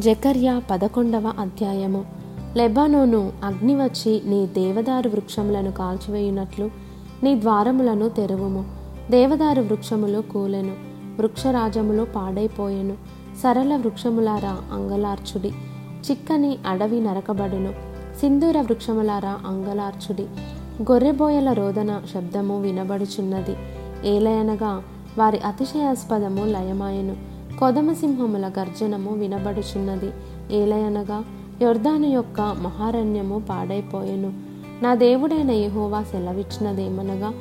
జకర్య పదకొండవ అధ్యాయము. లెబానోను అగ్ని వచ్చి నీ దేవదారు వృక్షములను కాల్చివేయునట్లు నీ ద్వారములను తెరువుము. దేవదారు వృక్షములు కూలెను వృక్షరాజములు పాడైపోయెను. సరళ వృక్షములారా అంగలార్చుడి. చిక్కని అడవి నరకబడును. సింధూర వృక్షములారా అంగలార్చుడి. గొర్రెబోయల రోదన శబ్దము వినబడుచున్నది. ఏలయనగా వారి అతిశయాస్పదము లయమాయెను. కొదమసింహముల గర్జనము వినబడుచున్నది. ఏలయనగా యొర్దాను యొక్క మహారణ్యము పాడైపోయెను. నా దేవుడైన యహోవా సెలవిచ్చినదేమనగా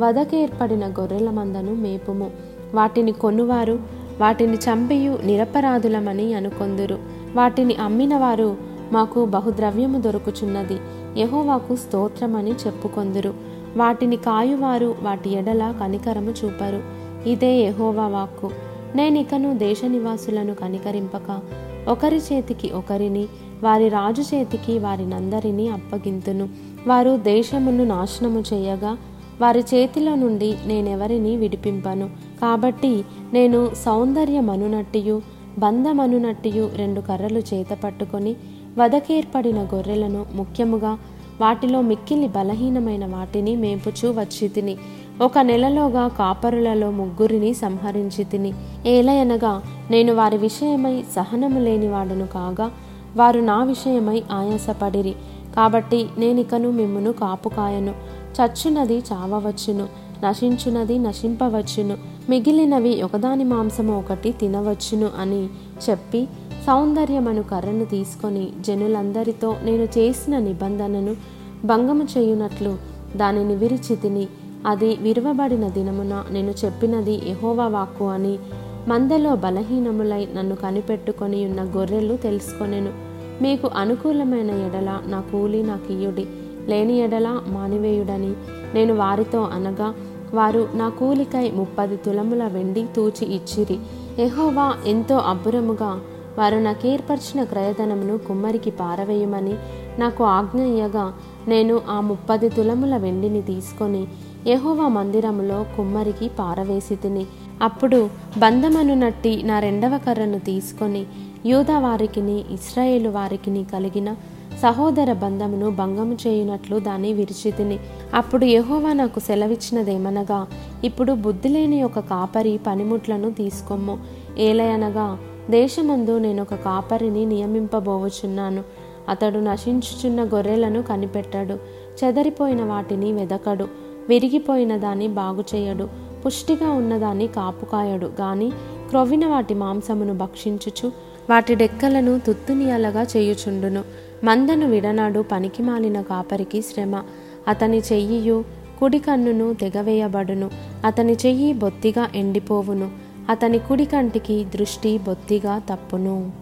వదకేర్పడిన గొర్రెల మందను మేపుము. వాటిని కొనువారు వాటిని చంపియు నిరపరాధులమని అనుకొందురు. వాటిని అమ్మినవారు మాకు బహుద్రవ్యము దొరుకుచున్నది. యహోవాకు స్తోత్రమని చెప్పుకొందురు. వాటిని కాయువారు వాటి ఎడల కనికరము చూపరు. ఇదే యహోవా వాక్కు. నేనికను దేశ నివాసులను కనికరింపక ఒకరి చేతికి ఒకరిని వారి రాజు చేతికి వారినందరినీ అప్పగింతును. వారు దేశమును నాశనము చేయగా వారి చేతిలో నుండి నేనెవరిని విడిపింపను. కాబట్టి నేను సౌందర్యమనునట్టియు బంధమనునట్టియు రెండు కర్రలు చేత పట్టుకొని వదకేర్పడిన గొర్రెలను ముఖ్యముగా వాటిలో మిక్కిలి బలహీనమైన వాటిని మేపుచూ వచ్చి తిని. ఒక నెలలోగా కాపరులలో ముగ్గురిని సంహరించి తిని. ఏలయనగా నేను వారి విషయమై సహనము లేనివాడును కాగా వారు నా విషయమై ఆయాసపడిరి. కాబట్టి నేనికను మిమ్మును కాపుకాయను. చచ్చునది చావవచ్చును. నశించునది నశింపవచ్చును. మిగిలినవి ఒకదాని మాంసము ఒకటి తినవచ్చును అని చెప్పి సౌందర్యమను కర్రను తీసుకొని జనులందరితో నేను చేసిన నిబంధనను భంగము చేయునట్లు దానిని విరిచి తిని అది విరవబడిన దినమున నేను చెప్పినది ఎహోవా వాక్కు అని మందలో బలహీనములై నన్ను కనిపెట్టుకొని ఉన్న గొర్రెలు తెలుసుకొనెను. మీకు అనుకూలమైన ఎడల నా కూలి నా కీయుడి లేని ఎడల మానివేయుడని నేను వారితో అనగా వారు నా కూలికై ముప్పది తులముల వెండి తూచి ఇచ్చిరి. ఎహోవా ఎంతో అబ్బురముగా వారు నాకు ఏర్పరిచిన క్రయధనమును కుమ్మరికి పారవేయమని నాకు ఆజ్ఞ ఇయ్యగా నేను ఆ ముప్పది తులముల వెండిని తీసుకొని యహోవా మందిరములో కుమ్మరికి పారవేసి తిని అప్పుడు బంధమను నట్టి నా రెండవ కర్రను తీసుకొని యూదా వారికిని ఇస్రాయేలు వారికిని కలిగిన సహోదర బంధమును భంగము చేయునట్లు దాన్ని విరిచితిని అప్పుడు యహోవా నాకు సెలవిచ్చినదేమనగా ఇప్పుడు బుద్ధిలేని ఒక కాపరి పనిముట్లను తీసుకోము. ఏలయనగా దేశమందు నేను ఒక కాపరిని నియమింపబోవచున్నాను. అతడు నశించుచున్న గొర్రెలను కనిపెట్టాడు. చెదరిపోయిన వాటిని వెదకడు. విరిగిపోయిన దాన్ని బాగు చేయడు పుష్టిగా ఉన్నదాన్ని కాపుకాయడు. గాని క్రొవ్విన వాటి మాంసమును భక్షించుచు వాటి డెక్కలను తుత్తునియలగా చేయుచుండును. మందను విడనాడు పనికి మాలిన కాపరికి శ్రమ. అతని చెయ్యియు కుడి కన్నును తెగవేయబడును. అతని చెయ్యి బొత్తిగా ఎండిపోవును. అతని కుడి కంటికి దృష్టి బొత్తిగా తప్పును.